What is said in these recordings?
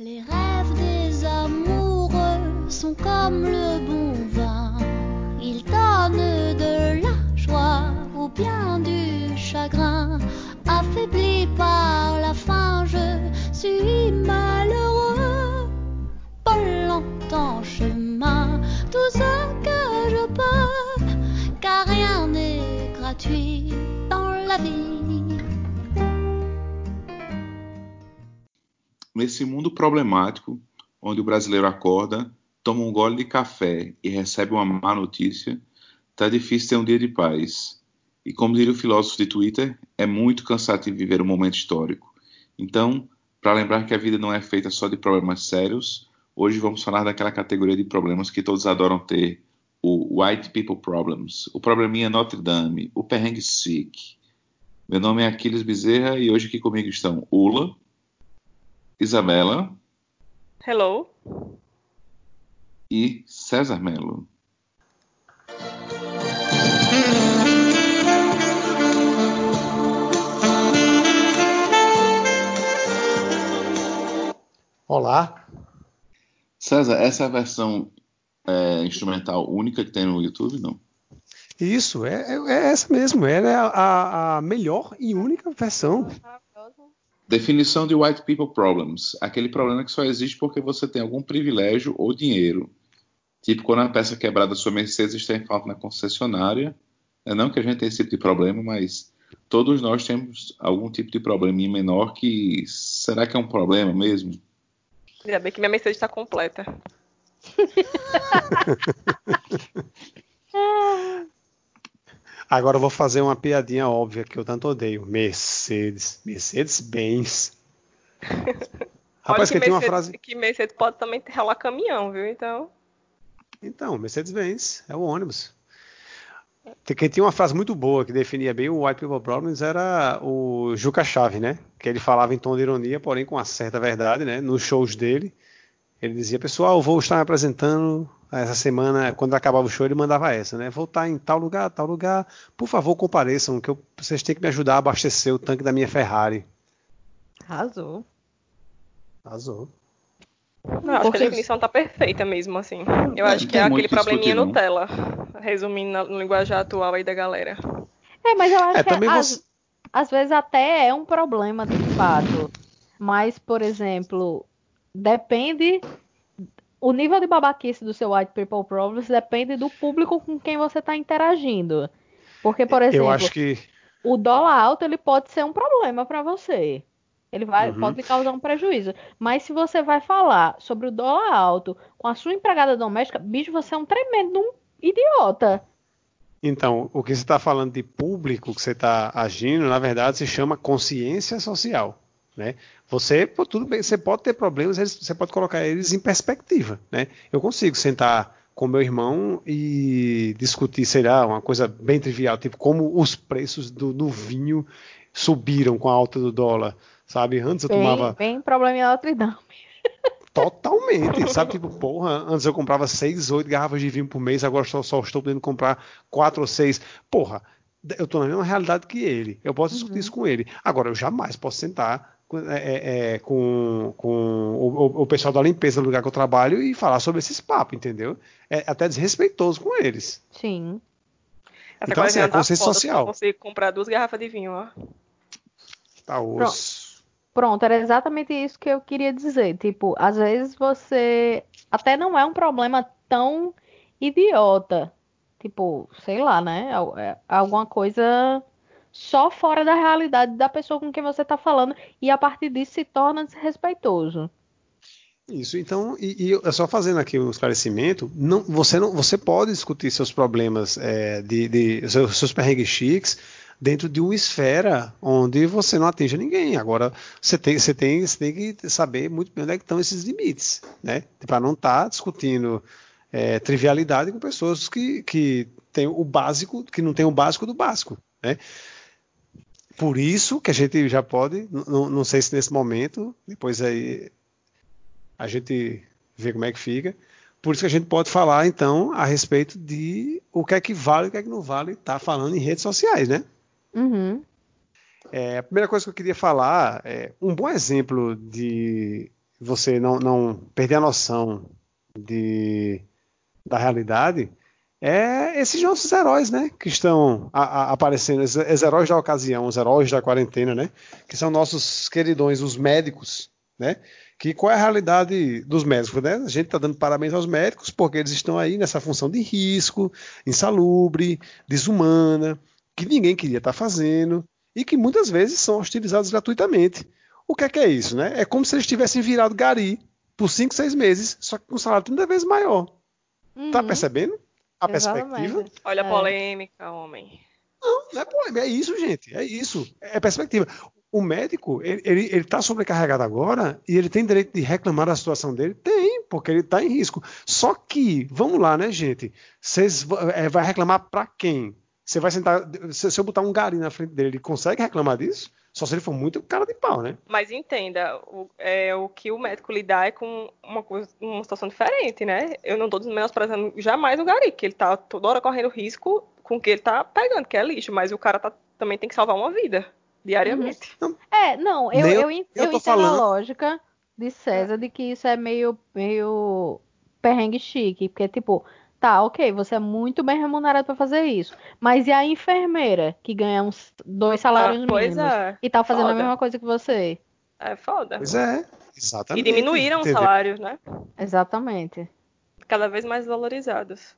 Les rêves des amoureux sont comme le bon vin. Ils donnent de la joie ou bien du chagrin. Affaibli par la faim, je suis malheureux. Pas longtemps chemin, tout ce que je peux, car rien n'est gratuit Nesse mundo problemático, onde o brasileiro acorda, toma um gole de café e recebe uma má notícia, tá difícil ter um dia de paz. E como diria o filósofo de Twitter, é muito cansativo viver um momento histórico. Então, para lembrar que a vida não é feita só de problemas sérios, hoje vamos falar daquela categoria de problemas que todos adoram ter, o White People Problems, o probleminha Notre Dame, o perrengue sick. Meu nome é Aquiles Bezerra e hoje aqui comigo estão Ula, Isabela Hello. e César Melo. Olá. César, essa é a versão é, instrumental única que tem no YouTube, não? Isso, é, é- é essa mesmo. Ela é a, a melhor e única versão. Definição de White People Problems. Aquele problema que só existe porque você tem algum privilégio ou dinheiro. Tipo quando a peça quebrada da sua Mercedes está em falta na concessionária. É não que a gente tenha esse tipo de problema, mas todos nós temos algum tipo de probleminha menor que será que é um problema mesmo? Ainda bem que minha Mercedes está completa. Agora eu vou fazer uma piadinha óbvia que eu tanto odeio. Mercedes. Mercedes-Benz. Rapaz, Olha que tem uma Mercedes, frase. que Mercedes pode também rolar caminhão, viu? Então. Então, Mercedes-Benz é o ônibus. Quem tinha uma frase muito boa que definia bem o White People Problems era o Juca Chave, né? Que ele falava em tom de ironia, porém com uma certa verdade, né? Nos shows dele, ele dizia: Pessoal, vou estar me apresentando essa semana. Quando acabava o show, ele mandava essa, né? Vou estar em tal lugar, tal lugar. Por favor, compareçam, que eu- vocês têm que me ajudar a abastecer o tanque da minha Ferrari. Arrasou. Arrasou. Não, acho que Porque- a definição tá perfeita mesmo, assim. Eu É, acho que é aquele que probleminha discutir, não. Nutella. Resumindo na- no linguajar atual aí da galera. É, mas eu acho É, que às, você- às vezes até é um problema de fato. Mas, por exemplo, depende. O nível de babaquice do seu White People Problems depende do público com quem você está interagindo. Porque, por exemplo, Eu acho que. o dólar alto ele pode ser um problema para você. Ele vai, Uhum. pode lhe causar um prejuízo. Mas se você vai falar sobre o dólar alto com a sua empregada doméstica, bicho, você é um tremendo um idiota. Então, o que você está falando de público que você está agindo, na verdade, se chama consciência social. Né? Você, pô, tudo bem, você pode ter problemas, você pode colocar eles em perspectiva. Né? Eu consigo sentar com meu irmão e discutir, sei lá, uma coisa bem trivial, tipo como os preços do, do vinho subiram com a alta do dólar. Sabe? Antes eu Bem, tomava bem problema Notre Dame. Totalmente, sabe? Tipo, porra, antes eu comprava seis, oito garrafas de vinho por mês, agora só, só estou podendo comprar quatro ou seis. Porra, eu tô na mesma realidade que ele. Eu posso discutir isso com ele. Agora, eu jamais posso sentar é, é, é, com, com o, o- pessoal da limpeza do lugar que eu trabalho e falar sobre esses papos, entendeu? É até desrespeitoso com eles. Sim. Essa Então, assim, é consciência social. Eu consigo comprar duas garrafas de vinho, ó. Tá osso. Pronto, era exatamente isso que eu queria dizer. Tipo, às vezes você até não é um problema tão idiota. Tipo, sei lá, né? É Alguma coisa só fora da realidade da pessoa com quem você tá falando. E a partir disso se torna desrespeitoso. Isso, então, e, e só fazendo aqui um esclarecimento, não, você, não, você pode discutir seus problemas é, de, de seus, seus perrengues chiques dentro de uma esfera onde você não atinge ninguém. Agora, você tem, você tem, você tem que saber muito bem onde é estão esses limites, né? Para não estar discutindo é, trivialidade com pessoas que, que têm o básico, que não têm o básico do básico, né? Por isso que a gente já pode, não sei se nesse momento, depois aí a gente vê como é que fica. Por isso que a gente pode falar, então, a respeito de o que é que vale e o que é que não vale estar falando em redes sociais, né? Uhum. É, a primeira coisa que eu queria falar é um bom exemplo de, você não, não perder a noção de, da realidade, é esses nossos heróis, né? Que estão a, a, aparecendo, os, os, heróis da ocasião, os heróis da quarentena, né? Que são nossos queridões, os médicos, né? Que qual é a realidade dos médicos, né? A gente está dando parabéns aos médicos porque eles estão aí nessa função de risco, insalubre, desumana, que ninguém queria estar tá fazendo e que muitas vezes são utilizados gratuitamente. O que é que é isso, né? É como se eles tivessem virado gari por 5, 6 meses, só que com um salário 30 vezes maior. Tá uhum. Tá percebendo? A perspectiva. Olha a é. polêmica, homem. Não, não é polêmica, é isso, gente. É isso. É perspectiva. O médico, ele está sobrecarregado agora e ele tem direito de reclamar da situação dele? Tem, porque ele está em risco. Só que, vamos lá, né, gente? Vocês é, vai reclamar para quem? Você vai sentar. Se, se eu botar um gari na frente dele, ele consegue reclamar disso? Só se ele for muito cara de pau, né? Mas entenda, o, é, o que o médico lidar é com uma, coisa, uma situação diferente, né? Eu não estou menosprezando jamais o Gari, que ele tá toda hora correndo risco com o que ele tá pegando, que é lixo, mas o cara tá, também tem que salvar uma vida diariamente. Uhum. É, não, eu, eu, eu, eu, eu entendo falando... a lógica de César de que isso é meio, meio perrengue chique, porque, tipo, Tá, ok, você é muito bem remunerado para fazer isso. Mas e a enfermeira que ganha uns dois salários ah, mínimos é. e tá fazendo foda. a mesma coisa que você? É foda. Pois é, exatamente. E diminuíram os salários, né? Exatamente. Cada vez mais valorizados.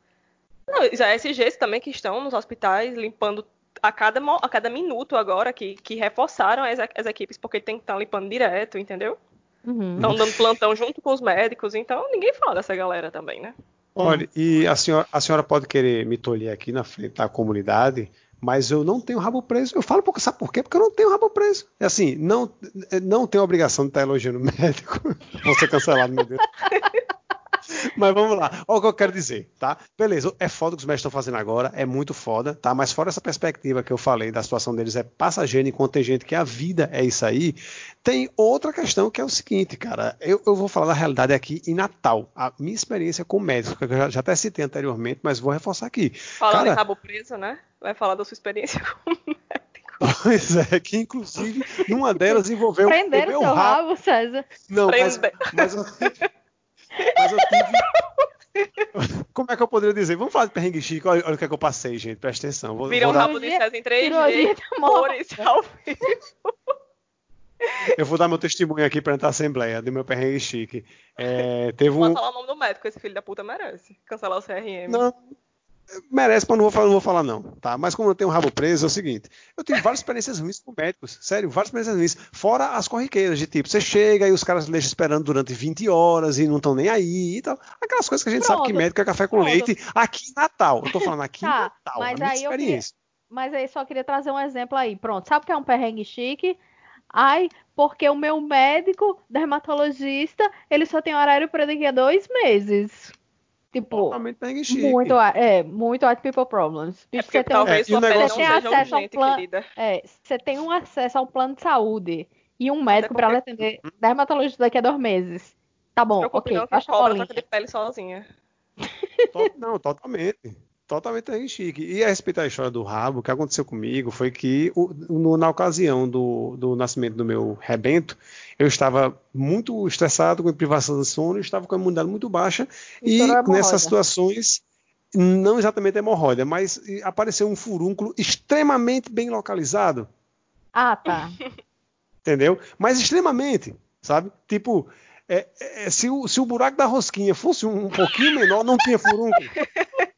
Não, já SGs também que estão nos hospitais limpando a cada, a cada minuto agora, que, que reforçaram as, as equipes, porque tem que estar limpando direto, entendeu? Estão uhum. dando plantão junto com os médicos, então ninguém fala dessa galera também, né? Olha, e a senhora, a senhora pode querer me tolher aqui na frente da comunidade, mas eu não tenho rabo preso. Eu falo porque sabe por quê? Porque eu não tenho rabo preso. É assim, não, não tenho obrigação de estar elogiando o médico. Vou ser cancelado, meu Deus. Mas vamos lá. Olha o que eu quero dizer, tá? Beleza, é foda o que os mestres estão fazendo agora, é muito foda, tá? Mas fora essa perspectiva que eu falei da situação deles é passageira enquanto tem gente que a vida é isso aí, tem outra questão que é o seguinte, cara. Eu, eu vou falar da realidade aqui em Natal. A minha experiência com médicos, que eu já, já até citei anteriormente, mas vou reforçar aqui. Falando cara, em cabo preso, né? Vai falar da sua experiência com médico. Pois é, que inclusive numa delas envolveu Prender o meu seu rabo, rabo César. Não, mas, mas, mas eu tive. Como é que eu poderia dizer? Vamos falar de perrengue chique. Olha, olha o que, é que eu passei, gente. Presta atenção. Vou, Vira um dar... rabo de em 3G. Cores ao vivo. Eu vou dar meu testemunho aqui perante a Assembleia do meu perrengue chique. É, teve um... falar o nome do médico, esse filho da puta merece. Cancelar o CRM. Não, merece, mas não vou, falar, não vou falar não, tá? Mas como eu tenho um rabo preso, é o seguinte, eu tive várias experiências ruins com médicos, sério, várias experiências ruins, fora as corriqueiras de tipo, você chega e os caras deixam esperando durante 20 horas e não estão nem aí e tal, aquelas coisas que a gente Pronto. sabe que médico é café com Pronto. leite, aqui em Natal, eu tô falando aqui tá, em Natal, mas aí experiência. Queria, mas aí só queria trazer um exemplo aí, pronto, sabe o que é um perrengue chique? Ai, porque o meu médico dermatologista, ele só tem horário para daqui a dois meses. Tipo, muito, é, muito white people problems. É porque você talvez tem, um, é, você tem acesso a um plano, é, você tem um acesso a um plano de saúde e um médico para lhe atender dermatologista daqui a dois meses. Tá bom, ok. Não, que cobra de pele sozinha. Não, totalmente totalmente chique. E a respeito da história do rabo, o que aconteceu comigo foi que, no, na ocasião do, do, nascimento do meu rebento, eu estava muito estressado, com privação de sono, estava com a imunidade muito baixa, e nessas situações, não exatamente hemorroida, mas apareceu um furúnculo extremamente bem localizado. Ah, tá. Entendeu? Mas extremamente, sabe? Tipo, é, é, se, o, se o buraco da rosquinha fosse um, um pouquinho menor, não tinha furúnculo.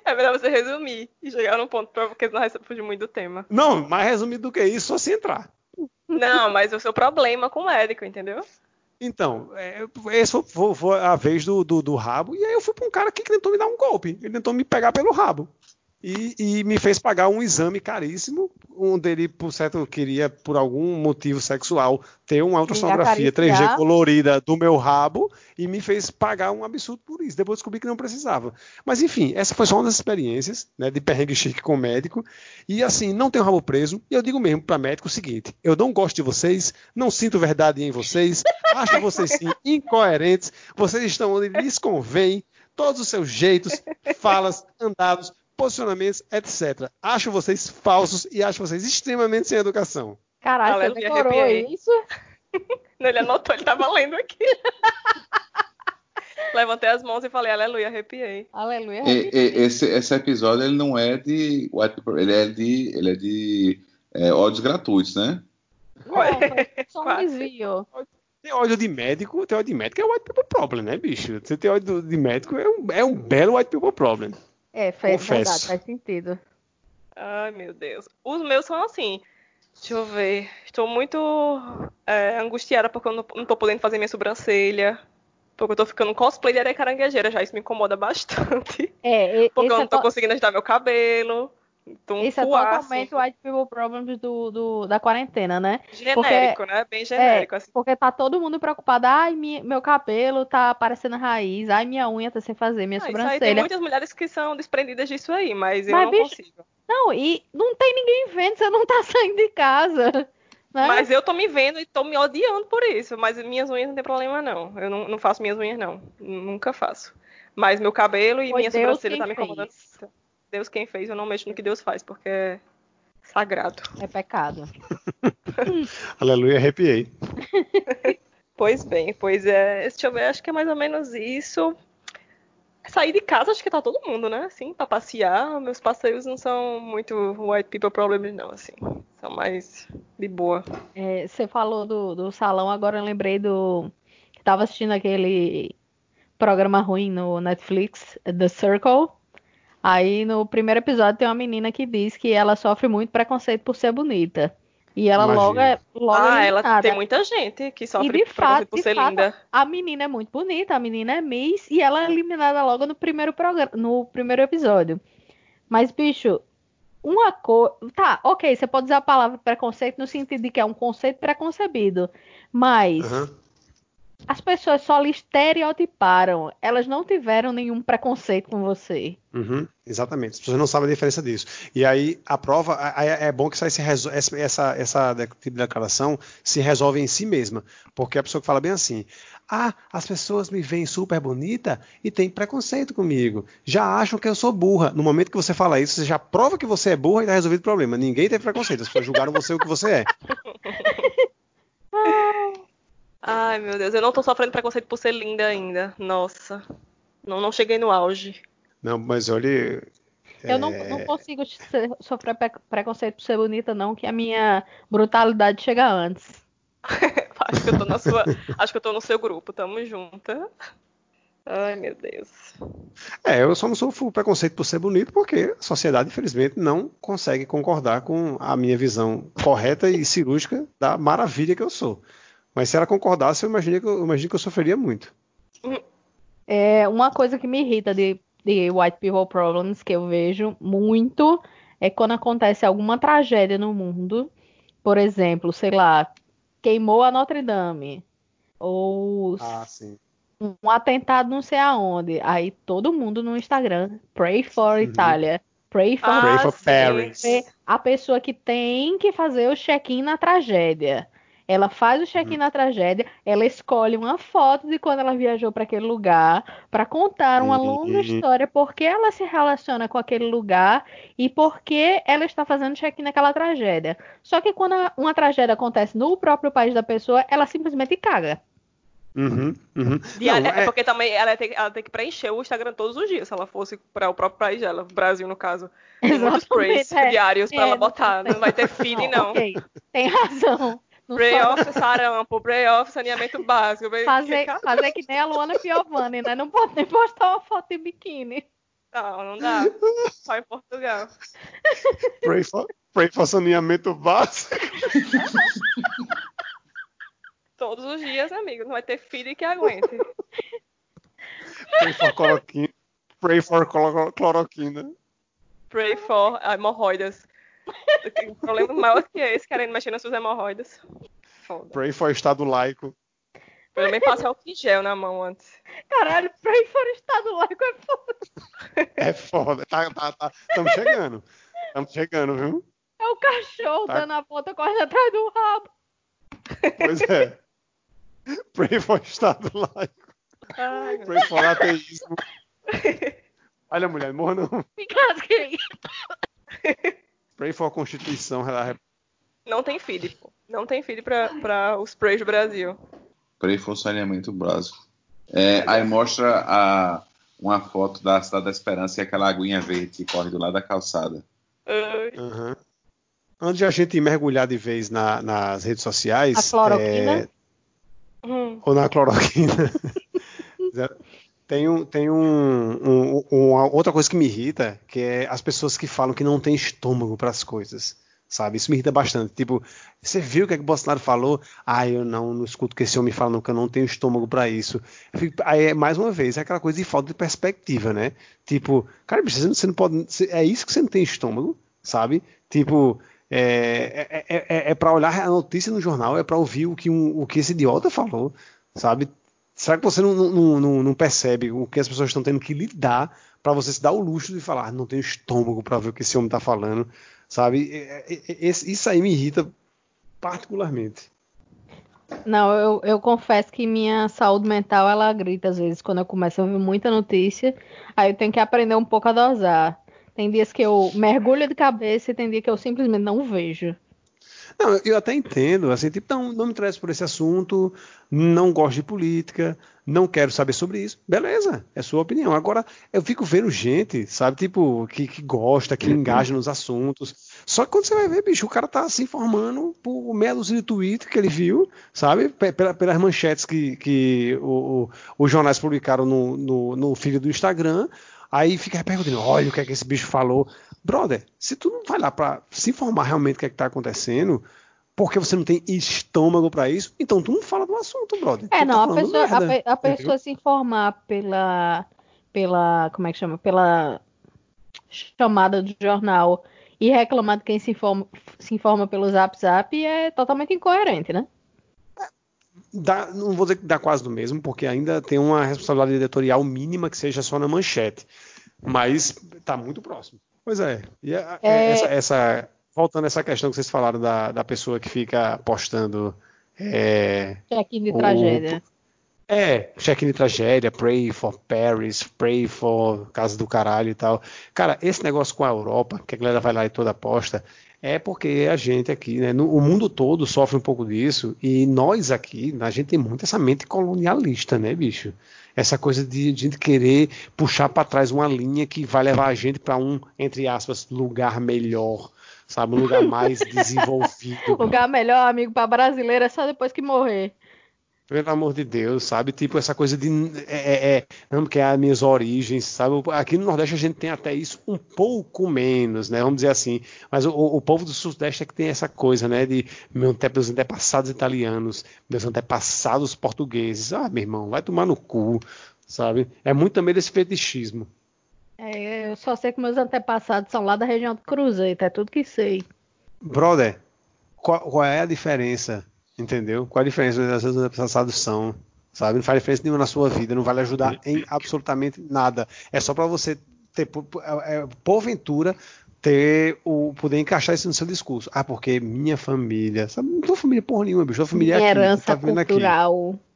É melhor você resumir e chegar num ponto pra, porque senão vai fugir muito do tema. Não, mais resumido do que isso, só se entrar. Não, mas o seu problema com o médico, entendeu? Então, é, essa foi, foi, a vez do, do, do, rabo, e aí eu fui pra um cara que tentou me dar um golpe. Ele tentou me pegar pelo rabo. E, e, me fez pagar um exame caríssimo, onde ele, por certo, queria, por algum motivo sexual, ter uma ultrassonografia 3G colorida do meu rabo e me fez pagar um absurdo por isso. Depois descobri que não precisava. Mas enfim, essa foi só uma das experiências né, de perrengue chique com médico. E assim, não tenho rabo preso. E eu digo mesmo para médico o seguinte: eu não gosto de vocês, não sinto verdade em vocês, acho vocês sim incoerentes, vocês estão onde lhes convém, todos os seus jeitos, falas, andados posicionamentos, etc. Acho vocês falsos e acho vocês extremamente sem educação. Caralho, você decorou isso? Não, ele anotou, ele tava lendo aqui. Levantei as mãos e falei, aleluia, arrepiei. Aleluia. E- e- esse, esse episódio ele não é de ele é de, ele é de é, ódios gratuitos, né? Não, foi só um desvio. Tem ódio de médico, tem ódio de médico é white people problem, né, bicho? Você tem ódio de médico é um, é um belo white people problem. É, faz verdade, faz sentido. Ai, meu Deus. Os meus são assim. Deixa eu ver. Estou muito é, angustiada porque eu não, não tô podendo fazer minha sobrancelha. Porque eu tô ficando cosplay de areia caranguejeira já. Isso me incomoda bastante. É, e- Porque eu é, não tô to- conseguindo ajeitar meu cabelo. Um esse é totalmente o white people problems do, do- da quarentena, né? genérico, né? Bem genérico. assim. Porque tá todo mundo preocupado. Ai, mi- meu cabelo tá parecendo raiz. Ai, minha unha tá sem fazer, minha Ah, isso aí tem sobrancelha. muitas mulheres que são desprendidas disso aí, mas eu Mas, não bicho, consigo. Não, e não tem ninguém vendo, você não tá saindo de casa. Né? Mas eu tô me vendo e tô me odiando por isso. Mas minhas unhas não tem problema, não. Eu não, não faço minhas unhas, não. Nunca faço. Mas meu cabelo e Foi minha Deus sobrancelha tá me incomodando. fez. Deus quem fez, eu não mexo no que Deus faz, porque é sagrado. É pecado. Aleluia, arrepiei. Pois bem, pois é. Deixa eu ver, acho que é mais ou menos isso. Sair de casa, acho que tá todo mundo, né? Assim, pra passear. Meus passeios não são muito white people problems, não, assim. São mais de boa. É, você falou do, do salão, agora eu lembrei do. Tava assistindo aquele programa ruim no Netflix, The Circle. Aí no primeiro episódio tem uma menina que diz que ela sofre muito preconceito por ser bonita. E ela logo é, logo ah, ela tem muita gente que sofre E de preconceito fato, por de ser fato, linda. a menina é muito bonita, a menina é Miss e ela é eliminada logo no primeiro programa, no primeiro episódio. Mas, bicho, uma coisa. Tá, ok, você pode usar a palavra preconceito no sentido de que é um conceito preconcebido. Mas Aham. As pessoas só lhe estereotiparam. Elas não tiveram nenhum preconceito com você. Uhum, exatamente. As pessoas não sabem a diferença disso. E aí a prova aí é bom que essa, essa, tipo de declaração se resolve em si mesma. Porque a pessoa que fala bem assim: ah, as pessoas me veem super bonita e têm preconceito comigo. Já acham que eu sou burra. No momento que você fala isso, você já prova que você é burra e está resolvido o problema. Ninguém teve preconceito. As pessoas julgaram você o que você é. Ai, meu Deus, eu não tô sofrendo preconceito por ser linda ainda. Nossa. Não, não cheguei no auge. Não, mas olha. Eu não, é, não consigo ser- sofrer pre- preconceito por ser bonita, não, que a minha brutalidade chega antes. acho que eu tô na sua. acho que eu tô no seu grupo. Tamo junta. Ai, meu Deus. É, eu só não sofro preconceito por ser bonito porque a sociedade, infelizmente, não consegue concordar com a minha visão correta e cirúrgica da maravilha que eu sou. Mas se ela concordasse, eu imagino que eu, imagino que eu sofreria muito. É uma coisa que me irrita de, de White People Problems que eu vejo muito é quando acontece alguma tragédia no mundo. Por exemplo, sei lá, queimou a Notre Dame. Ou sim. um atentado não sei aonde. Aí todo mundo no Instagram, pray for Uhum. Itália. Pray for Ah, Pray for. Paris. a pessoa que tem que fazer o check-in na tragédia. Ela faz o check-in na tragédia, ela escolhe uma foto de quando ela viajou para aquele lugar, para contar uma Uhum. longa história por que ela se relaciona com aquele lugar e por que ela está fazendo check-in naquela tragédia. Só que quando uma tragédia acontece no próprio país da pessoa, ela simplesmente caga. Uhum, uhum. Diária- Não, é... é- porque também ela tem, ela tem que preencher o Instagram todos os dias, se ela fosse para o próprio país dela, Brasil no caso. Tem muitos prays é. diários pra É, ela não botar, não vai ter feed não. Ok, tem razão. Não Pray só- off sarampo, pray off saneamento básico. fazer, que- fazer que nem a Luana Piovani, né? Não pode nem postar uma foto de biquíni. Não, não dá. Só em Portugal. pray, for, pray for saneamento básico. Todos os dias, amigo. Não vai ter feed que aguente. Pray for cloroquina. Pray for cloro- cloroquina. Pray for hemorroidas. Um problema maior que esse, querendo mexer nas suas hemorroidas. Foda. Pray for estado laico. Pelo menos álcool em gel na mão antes. Caralho, pray for estado laico é foda. É foda. Tá, tá, tá. Estamos chegando. Estamos chegando, viu? É o cachorro Tá. dando a volta correndo atrás do rabo. Pois é. Pray for estado laico. Ai, Pray for ateísmo. Olha, mulher, morra não. Me casquei. Pray for a Constituição. Não tem feed, pô. Não tem feed para os Prays do Brasil. Pray for saneamento básico. É, aí mostra a, uma foto da Cidade da Esperança e aquela aguinha verde que corre do lado da calçada. Uhum. Antes de a gente mergulhar de vez na, nas redes sociais. A cloroquina? É... Hum. Ou na cloroquina. tem um, tem um, um, uma outra coisa que me irrita, que é as pessoas que falam que não tem estômago para as coisas sabe? Isso me irrita bastante. Tipo, você viu o que, é que o Bolsonaro falou? Ah, eu não, não escuto o que esse homem fala, não, que eu não tenho estômago para isso. Aí, é, mais uma vez, é aquela coisa de falta de perspectiva, né? Tipo, cara, você não pode. É isso que você não tem estômago, sabe? Tipo, é, é, é, é, é para olhar a notícia no jornal, é para ouvir o que, um, o que esse idiota falou, sabe? Será que você não, não, não, não percebe o que as pessoas estão tendo que lidar para você se dar o luxo de falar, ah, não tenho estômago para ver o que esse homem está falando? sabe? Isso aí me irrita particularmente. Não, eu, eu confesso que minha saúde mental ela grita às vezes quando eu começo a ouvir muita notícia. Aí eu tenho que aprender um pouco a dosar. Tem dias que eu mergulho de cabeça e tem dias que eu simplesmente não vejo. Não, eu até entendo, assim, tipo, não, não me interessa por esse assunto, não gosto de política, não quero saber sobre isso. Beleza, é sua opinião. Agora, eu fico vendo gente, sabe, tipo, que, que gosta, que engaja nos assuntos. Só que quando você vai ver, bicho, o cara tá se informando por meia de tweet que ele viu, sabe, Pela, pelas manchetes que, que o, o, os jornais publicaram no, no, no feed do Instagram. Aí fica perguntando, olha o que é que esse bicho falou. Brother, se tu não vai lá para se informar realmente o que é que tá acontecendo, porque você não tem estômago para isso, então tu não fala do assunto, brother. É, tu não, tá a pessoa, a, a pessoa se informar pela, pela, como é que chama? Pela chamada do jornal e reclamar de quem se informa, se informa pelo Zap Zap é totalmente incoerente, né? Dá, não vou dizer que dá quase do mesmo, porque ainda tem uma responsabilidade editorial mínima que seja só na manchete. Mas tá muito próximo. Pois é. E a, é... Essa, essa, voltando a essa questão que vocês falaram da, da pessoa que fica postando. É, check-in de o, tragédia. É, check-in de tragédia, pray for Paris, pray for Casa do Caralho e tal. Cara, esse negócio com a Europa, que a galera vai lá e toda aposta, é porque a gente aqui, né, no, o mundo todo sofre um pouco disso, e nós aqui, a gente tem muito essa mente colonialista, né, bicho? essa coisa de, de querer puxar para trás uma linha que vai levar a gente para um, entre aspas, lugar melhor, sabe? Um lugar mais desenvolvido. lugar melhor, amigo, para brasileiro é só depois que morrer. Pelo amor de Deus, sabe? Tipo, essa coisa de. É, é, é não, que é as minhas origens, sabe? Aqui no Nordeste a gente tem até isso um pouco menos, né? Vamos dizer assim. Mas o, o povo do Sudeste é que tem essa coisa, né? De meus antepassados italianos, meus antepassados portugueses. Ah, meu irmão, vai tomar no cu, sabe? É muito também desse fetichismo. É, eu só sei que meus antepassados são lá da região do Cruzeiro, é tudo que sei. Brother, qual, qual é a diferença Entendeu? Qual a diferença antepassados são? Sabe? Não faz diferença nenhuma na sua vida, não vai lhe ajudar em absolutamente nada. É só para você ter, é, é, porventura, ter o poder encaixar isso no seu discurso. Ah, porque minha família. Sabe? Não tenho família porra nenhuma, bicho. A família minha é aqui, herança tá cultural. Aqui.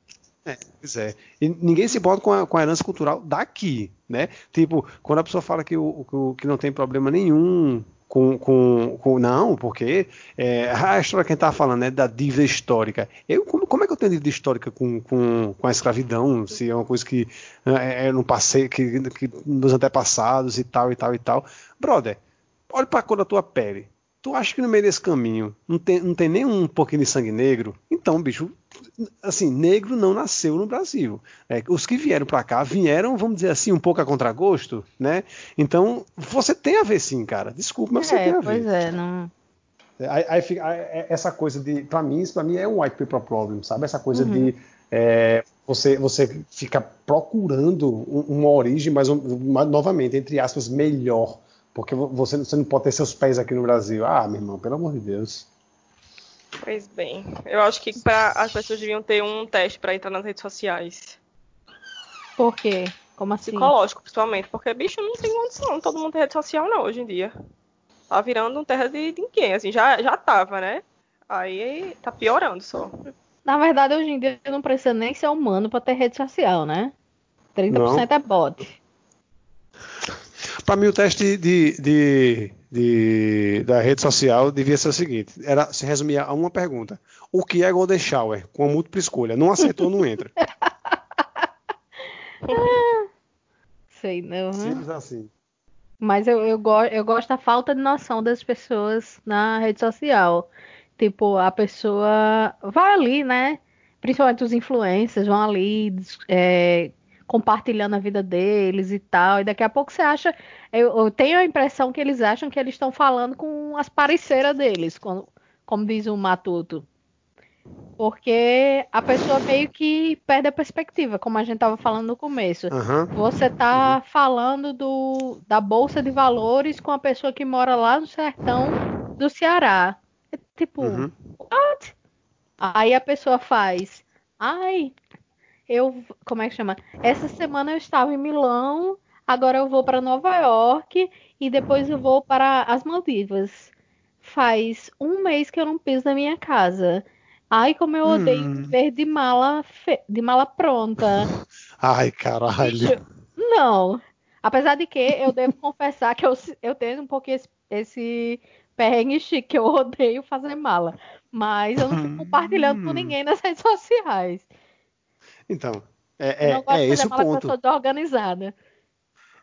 É, pois é. E ninguém se importa com a, com a herança cultural daqui, né? Tipo, quando a pessoa fala que, o, que, que não tem problema nenhum com, com, com, não, porque é, a história que a gente estava falando é né, da dívida histórica. Eu, como, como, é que eu tenho dívida histórica com, com, com a escravidão? Se é uma coisa que é, é no passei, que, que nos antepassados e tal e tal e tal. Brother, olha para a cor da tua pele. Tu acha que no meio desse caminho não tem, não tem nem um pouquinho de sangue negro? Então, bicho, assim, negro não nasceu no Brasil. É, os que vieram para cá vieram, vamos dizer assim, um pouco a contragosto, né? Então, você tem a ver sim, cara. Desculpa, mas é, você tem a ver. Pois é, não. Aí, aí, aí, é, essa coisa de, para mim, isso para mim é um white people problem, sabe? Essa coisa uhum. de é, você, você fica procurando uma origem, mas um, novamente, entre aspas, melhor porque você, você não pode ter seus pés aqui no Brasil. Ah, meu irmão, pelo amor de Deus. Pois bem, eu acho que pra, as pessoas deviam ter um teste para entrar nas redes sociais. Por quê? Como assim? Psicológico, principalmente, porque bicho não tem condição, todo mundo tem rede social não hoje em dia. Tá virando um terra de, ninguém, assim, já, já tava, né? Aí tá piorando só. Na verdade, hoje em dia não precisa nem ser humano para ter rede social, né? 30% não. é bot. Para mim, o teste de, de, de, da rede social devia ser o seguinte: era se resumir a uma pergunta. O que é Golden Shower? Com múltipla escolha. Não acertou, não entra. Sei não. né? Simples assim. Mas eu, eu, go eu gosto da falta de noção das pessoas na rede social. Tipo, a pessoa vai ali, né? Principalmente os influencers vão ali é, compartilhando a vida deles e tal. E daqui a pouco você acha. Eu, eu tenho a impressão que eles acham que eles estão falando com as parceiras deles, como, como diz o Matuto. Porque a pessoa meio que perde a perspectiva, como a gente estava falando no começo. Aham. Você tá falando do, da Bolsa de Valores com a pessoa que mora lá no sertão do Ceará. É tipo, Uhum. what? Aí a pessoa faz, ai, eu, como é que chama? Essa semana eu estava em Milão, agora eu vou para Nova York e depois eu vou para as Maldivas. Faz um mês que eu não piso na minha casa. Ai, como eu odeio Hum. viver de mala, fe- de mala pronta. Ai, caralho. Não. Apesar de que eu devo confessar que eu, eu tenho um pouquinho esse, esse perrengue chique, que eu odeio fazer mala. Mas eu não fico compartilhando com Hum. ninguém nas redes sociais. Então, Eu é, é, é esse o eu ponto. sou desorganizada.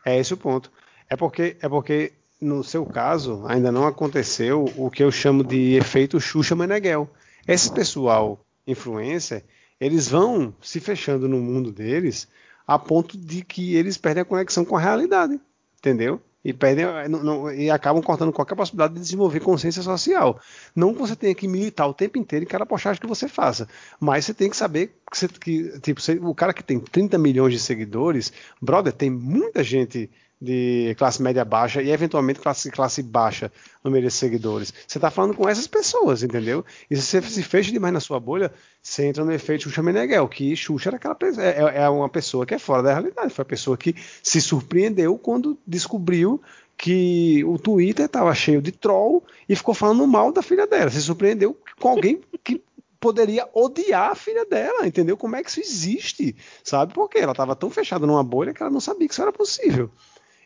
É esse o ponto. É porque, é porque no seu caso ainda não aconteceu o que eu chamo de efeito Xuxa Meneghel. Esse pessoal influencer, eles vão se fechando no mundo deles a ponto de que eles perdem a conexão com a realidade, entendeu? E perdem não- não- e acabam cortando qualquer possibilidade de desenvolver consciência social. Não que você tenha que militar o tempo inteiro em cada postagem que você faça, mas você tem que saber que, você- que, tipo, você- o cara que tem 30 milhões de seguidores, brother, tem muita gente de classe média baixa e eventualmente classe, classe baixa no meio desses seguidores. Você está falando com essas pessoas, entendeu? E se você se fecha demais na sua bolha, você entra no efeito Xuxa Meneghel, que Xuxa era aquela pe- é, é uma pessoa que é fora da realidade, foi a pessoa que se surpreendeu quando descobriu que o Twitter estava cheio de troll e ficou falando mal da filha dela. Se surpreendeu com alguém que poderia odiar a filha dela, entendeu? Como é que isso existe, sabe? Porque ela estava tão fechada numa bolha que ela não sabia que isso era possível.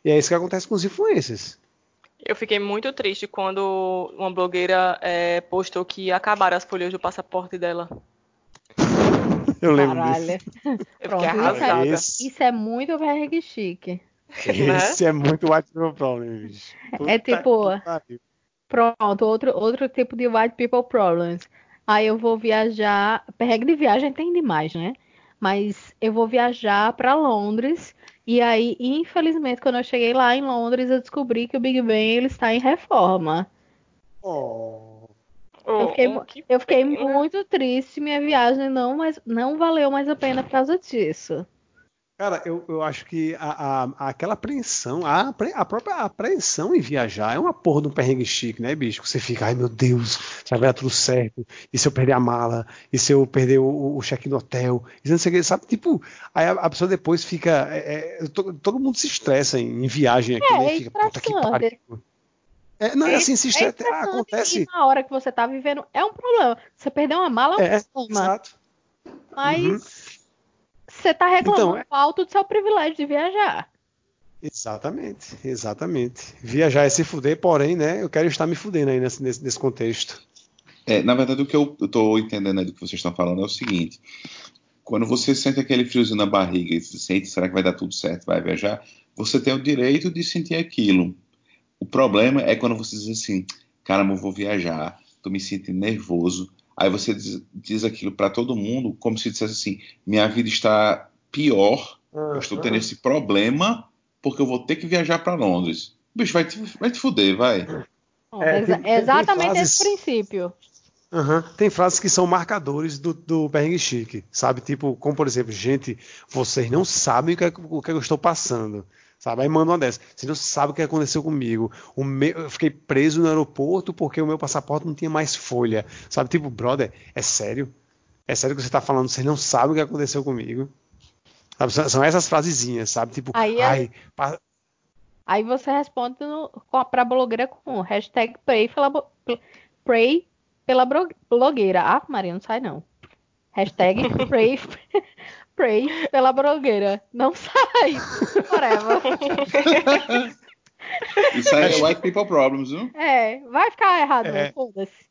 E é isso que acontece com os influencers. Eu fiquei muito triste quando uma blogueira é, postou que acabaram as folhas do passaporte dela. Eu lembro Caralho. disso. Eu Pronto, fiquei isso é- arrasada. Esse, Isso é muito perrengue chique. esse é muito white people problem, bicho. É tipo-. Pronto, outro, outro tipo de white people problems. Aí eu vou viajar. Perrengue de viagem tem demais, né? Mas eu vou viajar para Londres. E aí, infelizmente, quando eu cheguei lá em Londres, eu descobri que o Big Ben ele está em reforma. Oh. Eu fiquei, Oh, eu fiquei muito triste. Minha viagem não, mas não valeu mais a pena por causa disso. Cara, eu, eu acho que a, a- aquela apreensão, a, a própria apreensão em viajar é uma porra de um perrengue chique, né, bicho? Que Você fica, ai meu Deus, já vai dar tudo certo. E se eu perder a mala? E se eu perder o, o check no hotel? E não sei o que, sabe? Tipo, aí a, a pessoa depois fica. é, é, to- todo mundo se estressa em, em viagem aqui, É, né? é Fica, puta que pariu. É, não, é assim, se É estressa. interessante acontece. e na hora que você tá vivendo é um problema. Você perdeu uma mala é É, um problema. exato. Mas Uhum. Você tá reclamando Então, é- alto do seu privilégio de viajar. Exatamente, exatamente. Viajar é se fuder, porém, né? Eu quero estar me fudendo aí nesse, nesse, nesse contexto. É, na verdade, o que eu estou entendendo aí do que vocês estão falando é o seguinte: quando você sente aquele friozinho na barriga e se sente, será que vai dar tudo certo, vai viajar? Você tem o direito de sentir aquilo. O problema é quando você diz assim, caramba, eu vou viajar, tô me sentindo nervoso. Aí você diz, diz aquilo para todo mundo, como se dissesse assim: minha vida está pior, eu estou tendo esse problema porque eu vou ter que viajar para Londres. Bicho, vai te, vai te fuder, vai. É, exa- tem- tem exatamente frases- esse princípio. Aham. Tem frases que são marcadores do, do perrengue chique, sabe? Tipo, como por exemplo, gente, vocês não sabem o que, é, o que eu estou passando. Sabe? Aí manda uma dessa. Vocês não sabem o que aconteceu comigo. O meu, eu fiquei preso no aeroporto porque o meu passaporte não tinha mais folha. Sabe? Tipo, brother, é sério? É sério que você está falando? Vocês não sabem o que aconteceu comigo? Sabe? São, essas frasezinhas, sabe? Tipo, Aí é- ai, pa- Aí você responde no, com a, pra blogueira com hashtag pray pela, pray pela blogueira. Ah, Maria, não sai não. Hashtag pray, pray pela blogueira. Não sai. Whatever. Isso aí é white people problems, viu? É, vai ficar errado, É. foda-se.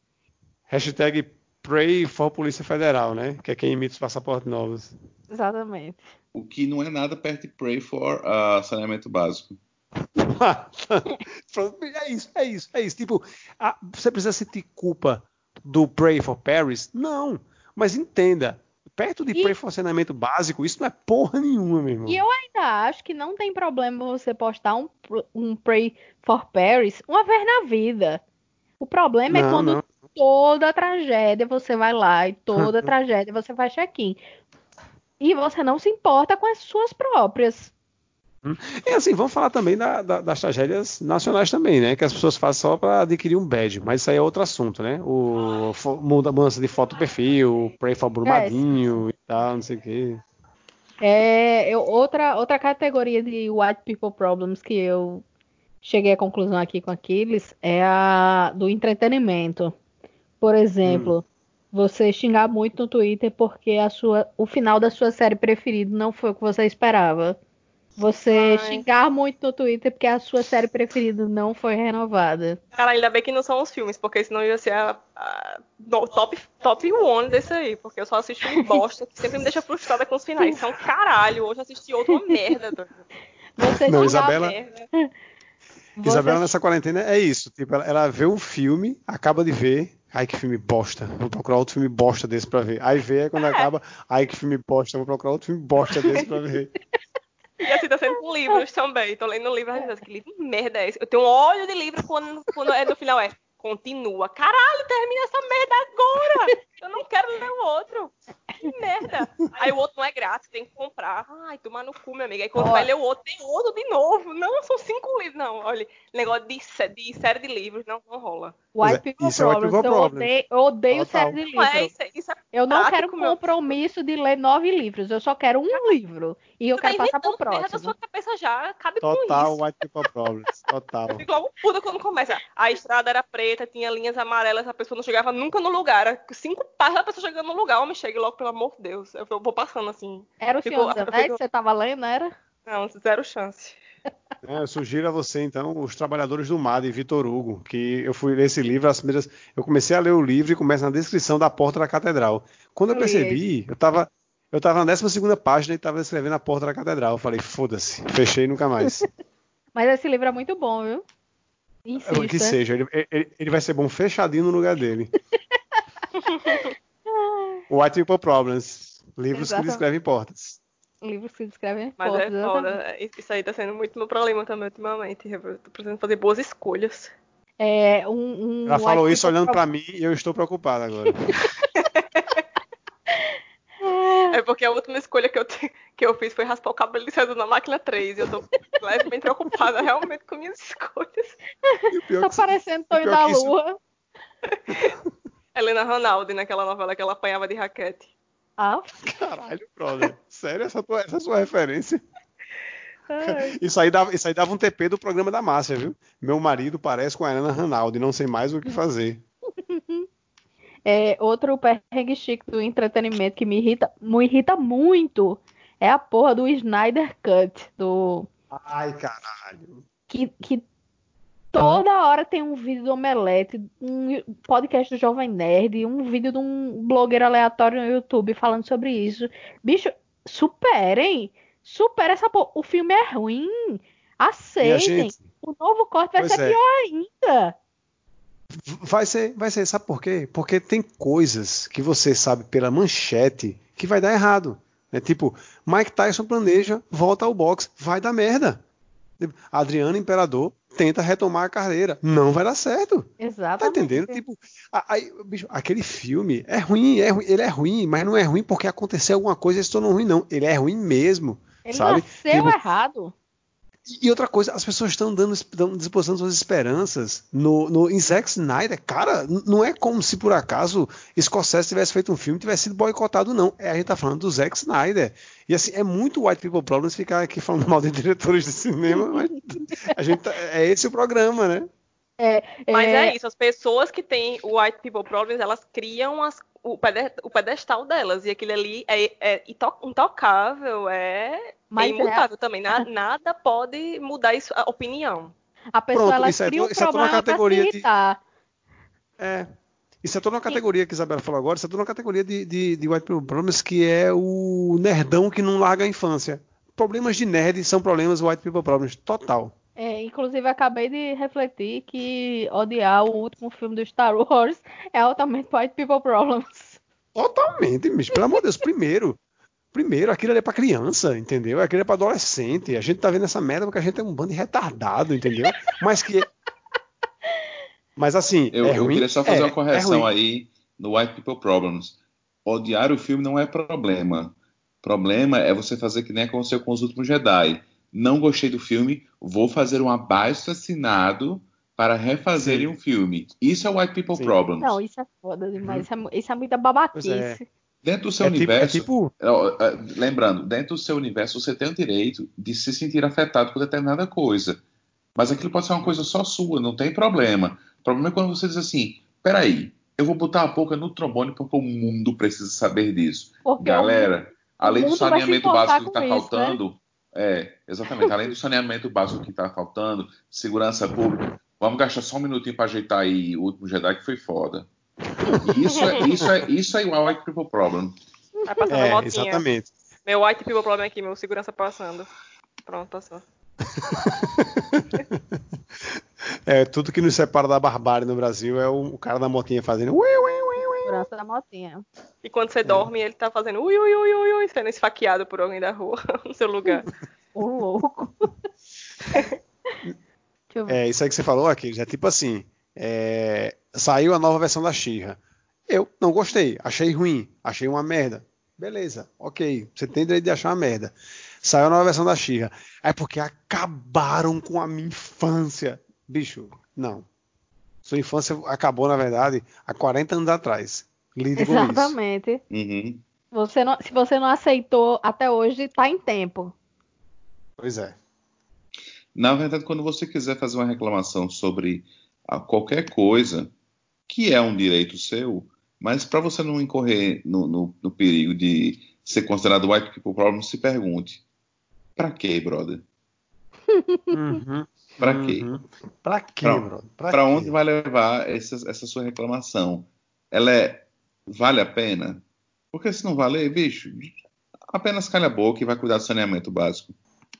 Hashtag Pray for Polícia Federal, né? Que é quem imita os passaportes novos. Exatamente. O que não é nada perto de pray for ah, saneamento básico. É isso, é isso, é isso. Tipo, ah, você precisa sentir culpa do Pray for Paris? Não. Mas entenda, perto de E- saneamento básico, isso não é porra nenhuma, meu irmão. E eu ainda acho que não tem problema você postar um, um Pray for Paris uma vez na vida. O problema é Não, quando não. toda tragédia você vai lá e toda tragédia você faz check-in. E você não se importa com as suas próprias. É assim, vamos falar também da- da- das tragédias nacionais também, né? Que as pessoas fazem só para adquirir um badge, mas isso aí é outro assunto, né? O muda- mudança de foto perfil, Pray for Brumadinho e tal, não sei o quê. É, eu- outra, outra categoria de white people problems que eu cheguei à conclusão aqui com Aquiles é a do entretenimento. Por exemplo, você xingar muito no Twitter porque a sua, o final da sua série preferida não foi o que você esperava. Você Ai. xingar muito no Twitter porque a sua série preferida não foi renovada. Cara, ainda bem que não são os filmes, porque senão ia ser a, a- no- top, top one desse aí, porque eu só assisto filme bosta, que sempre me deixa frustrada com os finais. Isso é um caralho, hoje eu assisti outro uma merda. Você Não, Isabela- Merda. você Isabela nessa quarentena é isso. Tipo, ela, ela vê um filme, acaba de ver. Ai, que filme bosta. Vou procurar outro filme bosta desse pra ver. Aí vê, aí quando acaba. Ai, que filme bosta. Vou procurar outro filme bosta desse pra ver. E assim tá sendo com livros também. Tô lendo um livro, às vezes, que livro merda é esse? Eu tenho um ódio de livro quando, quando é, no final é continua. Caralho, termina essa merda agora! Eu não quero ler o outro. Que merda. Aí o outro não é grátis, tem que comprar. Ai, tomar no cu, minha amiga. Aí quando vai ler o outro, tem outro de novo. Não, são cinco livros. Não, olha, negócio de, de série de livros, não, não rola. É, people isso é problems. people Eu problem. odeio, eu odeio Total. série de Não livro. é, isso, isso Eu não quero meu compromisso de ler nove livros. Eu só quero um livro. E eu Você tá quero passar pro merda da próximo. sua cabeça já, cabe com Total isso. White People Problems. Total. Eu fico logo puta quando começa. A estrada era preta, tinha linhas amarelas, a pessoa não chegava nunca no lugar. Era cinco passos a pessoa chegando no lugar. Homem, chegue logo, pelo amor de Deus. Eu vou passando assim. Era o Senhor dos Anéis que você tava lendo, não era? Não, zero chance. É, eu sugiro a você, então, Os Trabalhadores do Mar, de Vitor Hugo, que eu fui ler esse livro, as primeiras, eu comecei a ler o livro e começa na descrição da porta da catedral. Quando eu Eu percebi, eu tava, eu tava na 12 página e tava escrevendo a porta da catedral. Eu falei, foda-se, fechei nunca mais. Mas esse livro é muito bom, viu? É o que Insista. seja, ele, ele- ele vai ser bom fechadinho no lugar dele. White People Problems, livros Exatamente. que descrevem portas. Livros que descrevem Mas portas, é exatamente. foda. Isso aí tá sendo muito meu problema também ultimamente. Eu tô precisando fazer boas escolhas. É, um, um Ela falou isso olhando pra Problem- mim e eu estou preocupado agora. É porque a última escolha que eu, te- que eu fiz foi raspar o cabelo de cedo na máquina 3. E eu tô levemente preocupada realmente com minhas escolhas. Tá parecendo Tonho da que isso- Lua. Helena Ronaldo, naquela novela que ela apanhava de raquete. Ah, Caralho, brother. Sério, essa, tua, essa é sua referência? Ai. Isso aí, dava, isso aí dava um TP do programa da Márcia, viu? Meu marido parece com a Helena Ranaldi, não sei mais o que fazer. é, outro perrengue chique do entretenimento que me irrita, me irrita muito é a porra do Snyder Cut, do Ai, caralho. que, que toda hora tem um vídeo do Omelete, um podcast do Jovem Nerd, um vídeo de um blogueiro aleatório no YouTube falando sobre isso. Bicho, superem! Supera essa porra. O filme é ruim. Aceitem. gente, O novo corte vai Pois ser é. pior ainda. vai ser, vai ser, sabe por quê? Porque tem coisas que você sabe pela manchete que vai dar errado. É tipo, Mike Tyson planeja, volta ao boxe, vai dar merda. Adriano Imperador tenta retomar a carreira, não vai dar certo. Tá Exatamente. entendendo? Tipo, aí, bicho, aquele filme é ruim, é ruim, ele é ruim, mas não é ruim porque aconteceu alguma coisa e se tornou ruim, não. Ele é ruim mesmo. Ele sabe? nasceu Tipo, errado. E outra coisa, as pessoas estão dando, dando depositando suas esperanças no, no em Zack Snyder. Cara, não é como se por acaso Scorsese tivesse feito um filme e tivesse sido boicotado, não. É, a gente tá falando do Zack Snyder. E assim, é muito White People Problems ficar aqui falando mal de diretores de cinema, mas a gente tá- é esse o programa, né? Mas é... isso, as pessoas que têm o White People Problems, elas criam as- o, pede- o pedestal delas. E aquele ali é, é intocável, é, é Mas é- imutável também. Na- nada pode mudar isso, a opinião. A pessoa Pronto, ela isso é cria um to- isso é toda uma problema pra se categoria de-. É. Isso é toda uma categoria que a Isabela falou agora, isso é toda uma categoria de, de, de White People Problems, que é o nerdão que não larga a infância. Problemas de nerd são problemas White People Problems, total. É, inclusive, acabei de refletir que odiar o último filme do Star Wars é altamente white people problems. Totalmente, bicho. Pelo amor de Deus, primeiro. Primeiro, aquilo ali é pra criança, entendeu? Aquilo é pra adolescente. A gente tá vendo essa merda porque a gente é um bando de retardado, entendeu? Mas que. Mas assim. Eu, é eu ruim? queria só fazer É, uma correção é aí no White People Problems. Odiar o filme não é problema. Problema é você fazer que nem aconteceu com os últimos Jedi. Não gostei do filme, vou fazer um abaixo assinado para refazerem Sim. um filme. Isso é White People Sim. Problems. Não, isso é foda demais. Isso é, isso é muita babaquice. É. Dentro do seu É tipo, é universo, tipo. Ó, Lembrando, dentro do seu universo você tem o direito de se sentir afetado por determinada coisa. Mas aquilo pode ser uma coisa só sua, não tem problema. O problema é quando você diz assim: peraí, eu vou botar a boca no trombone porque o mundo precisa saber disso. Porque Galera, além do saneamento básico que está isso, né? É, exatamente, além do saneamento básico que está faltando, segurança pública, vamos gastar só um minutinho para ajeitar aí o último Jedi que foi foda. Isso é, isso é, isso é igual White People Problem. Vai passando a É, motinha. exatamente. Meu white people problem aqui, meu segurança passando. Pronto, passou. É, tudo que nos separa da barbárie no Brasil é o, o cara da motinha fazendo. Ui, ui. Segurança da motinha. E quando você dorme, ele tá fazendo ui, ui, ui, ui, ui, sendo esfaqueado por alguém da rua, no seu lugar. O louco. É, isso aí que você falou aqui, é tipo assim, é, saiu a nova versão da Xirra. Eu não gostei, achei ruim, achei uma merda. Beleza, ok, você tem direito de achar uma merda. Saiu a nova versão da Xirra. É porque acabaram com a minha infância. Bicho, não. Sua infância acabou, na verdade, há 40 anos atrás. Lide com isso. Exatamente. Uhum. Você não- se você não aceitou até hoje, tá em tempo. Pois é. Na verdade, quando você quiser fazer uma reclamação sobre ah, qualquer coisa, que é um direito seu, mas para você não incorrer no, no- no perigo de ser considerado white people problem, se pergunte: pra quê, brother? Uhum, Pra quê? uhum. Pra quê, Pra- bro? Pra quê? onde vai levar essa, essa sua reclamação? Ela é vale a pena? Porque se não valer, bicho, apenas calha a boca e vai cuidar do saneamento básico.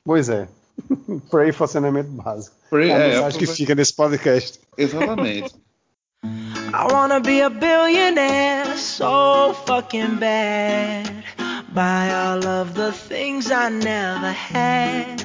Pois é. Pray for saneamento básico. Pray- É a é, mensagem que aprove- fica nesse podcast. Exatamente. I wanna be a billionaire so fucking bad. Buy all of the things I never had.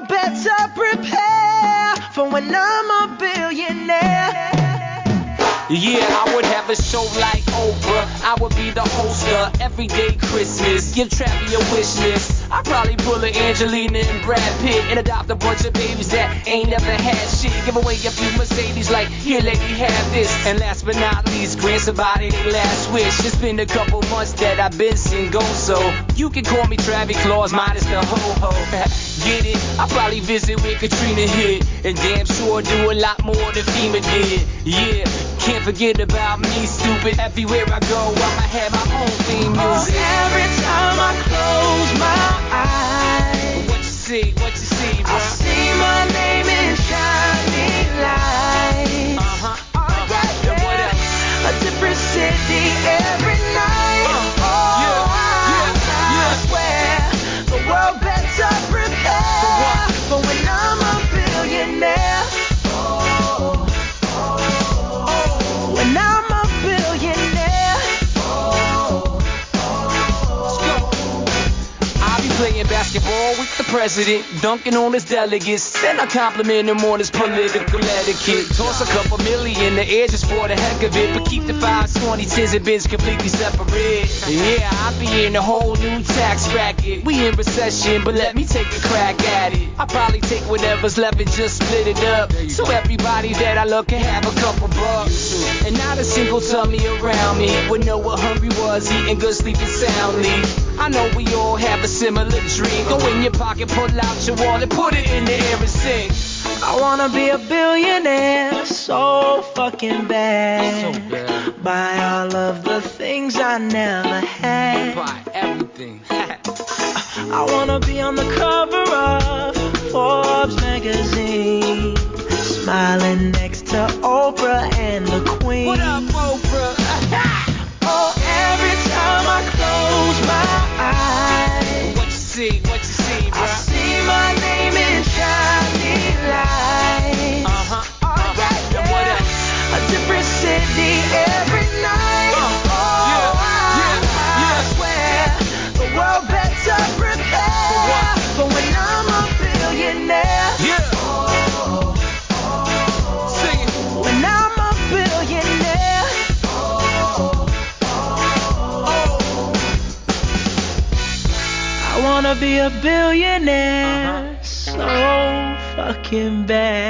the better prepare for when I'm a billionaire. Yeah, I would have a show like Oprah. I would be the host of Everyday Christmas. Give Travi a wish list. I'd probably pull a Angelina and Brad Pitt and adopt a bunch of babies that ain't never had shit. Give away a few Mercedes like, here lady, have this. And last but not least, grant somebody their last wish. It's been a couple months that I've been single, so you can call me Travis Claus minus the ho-ho. Get it? I probably visit where Katrina hit. And damn sure do a lot more than FEMA did. Yeah, can't forget about me, stupid. Everywhere I go, I'ma have my own theme Oh, every time I close my eyes. What you see, what you president, dunking on his delegates. Then I compliment him on his political etiquette. Toss a couple million the air just for the heck of it, but keep the fives, 20, 10s, and bins completely separate. Yeah, I be in a whole new tax bracket. We in recession, but let me take a crack at it. I probably take whatever's left and just split it up, so everybody that I love can have a couple bucks. And not a single tummy around me would know what hungry was, eating good, sleeping soundly. I know we all have a similar dream. Go in your pocket, pull out your wallet, put it in the air and sing. I wanna be a billionaire so fucking bad. So bad. Buy all of the things I never had. Buy everything. I wanna be on the cover of Forbes magazine. Smiling next Oprah and the Queen. what up, be a billionaire uh-huh. so fucking bad.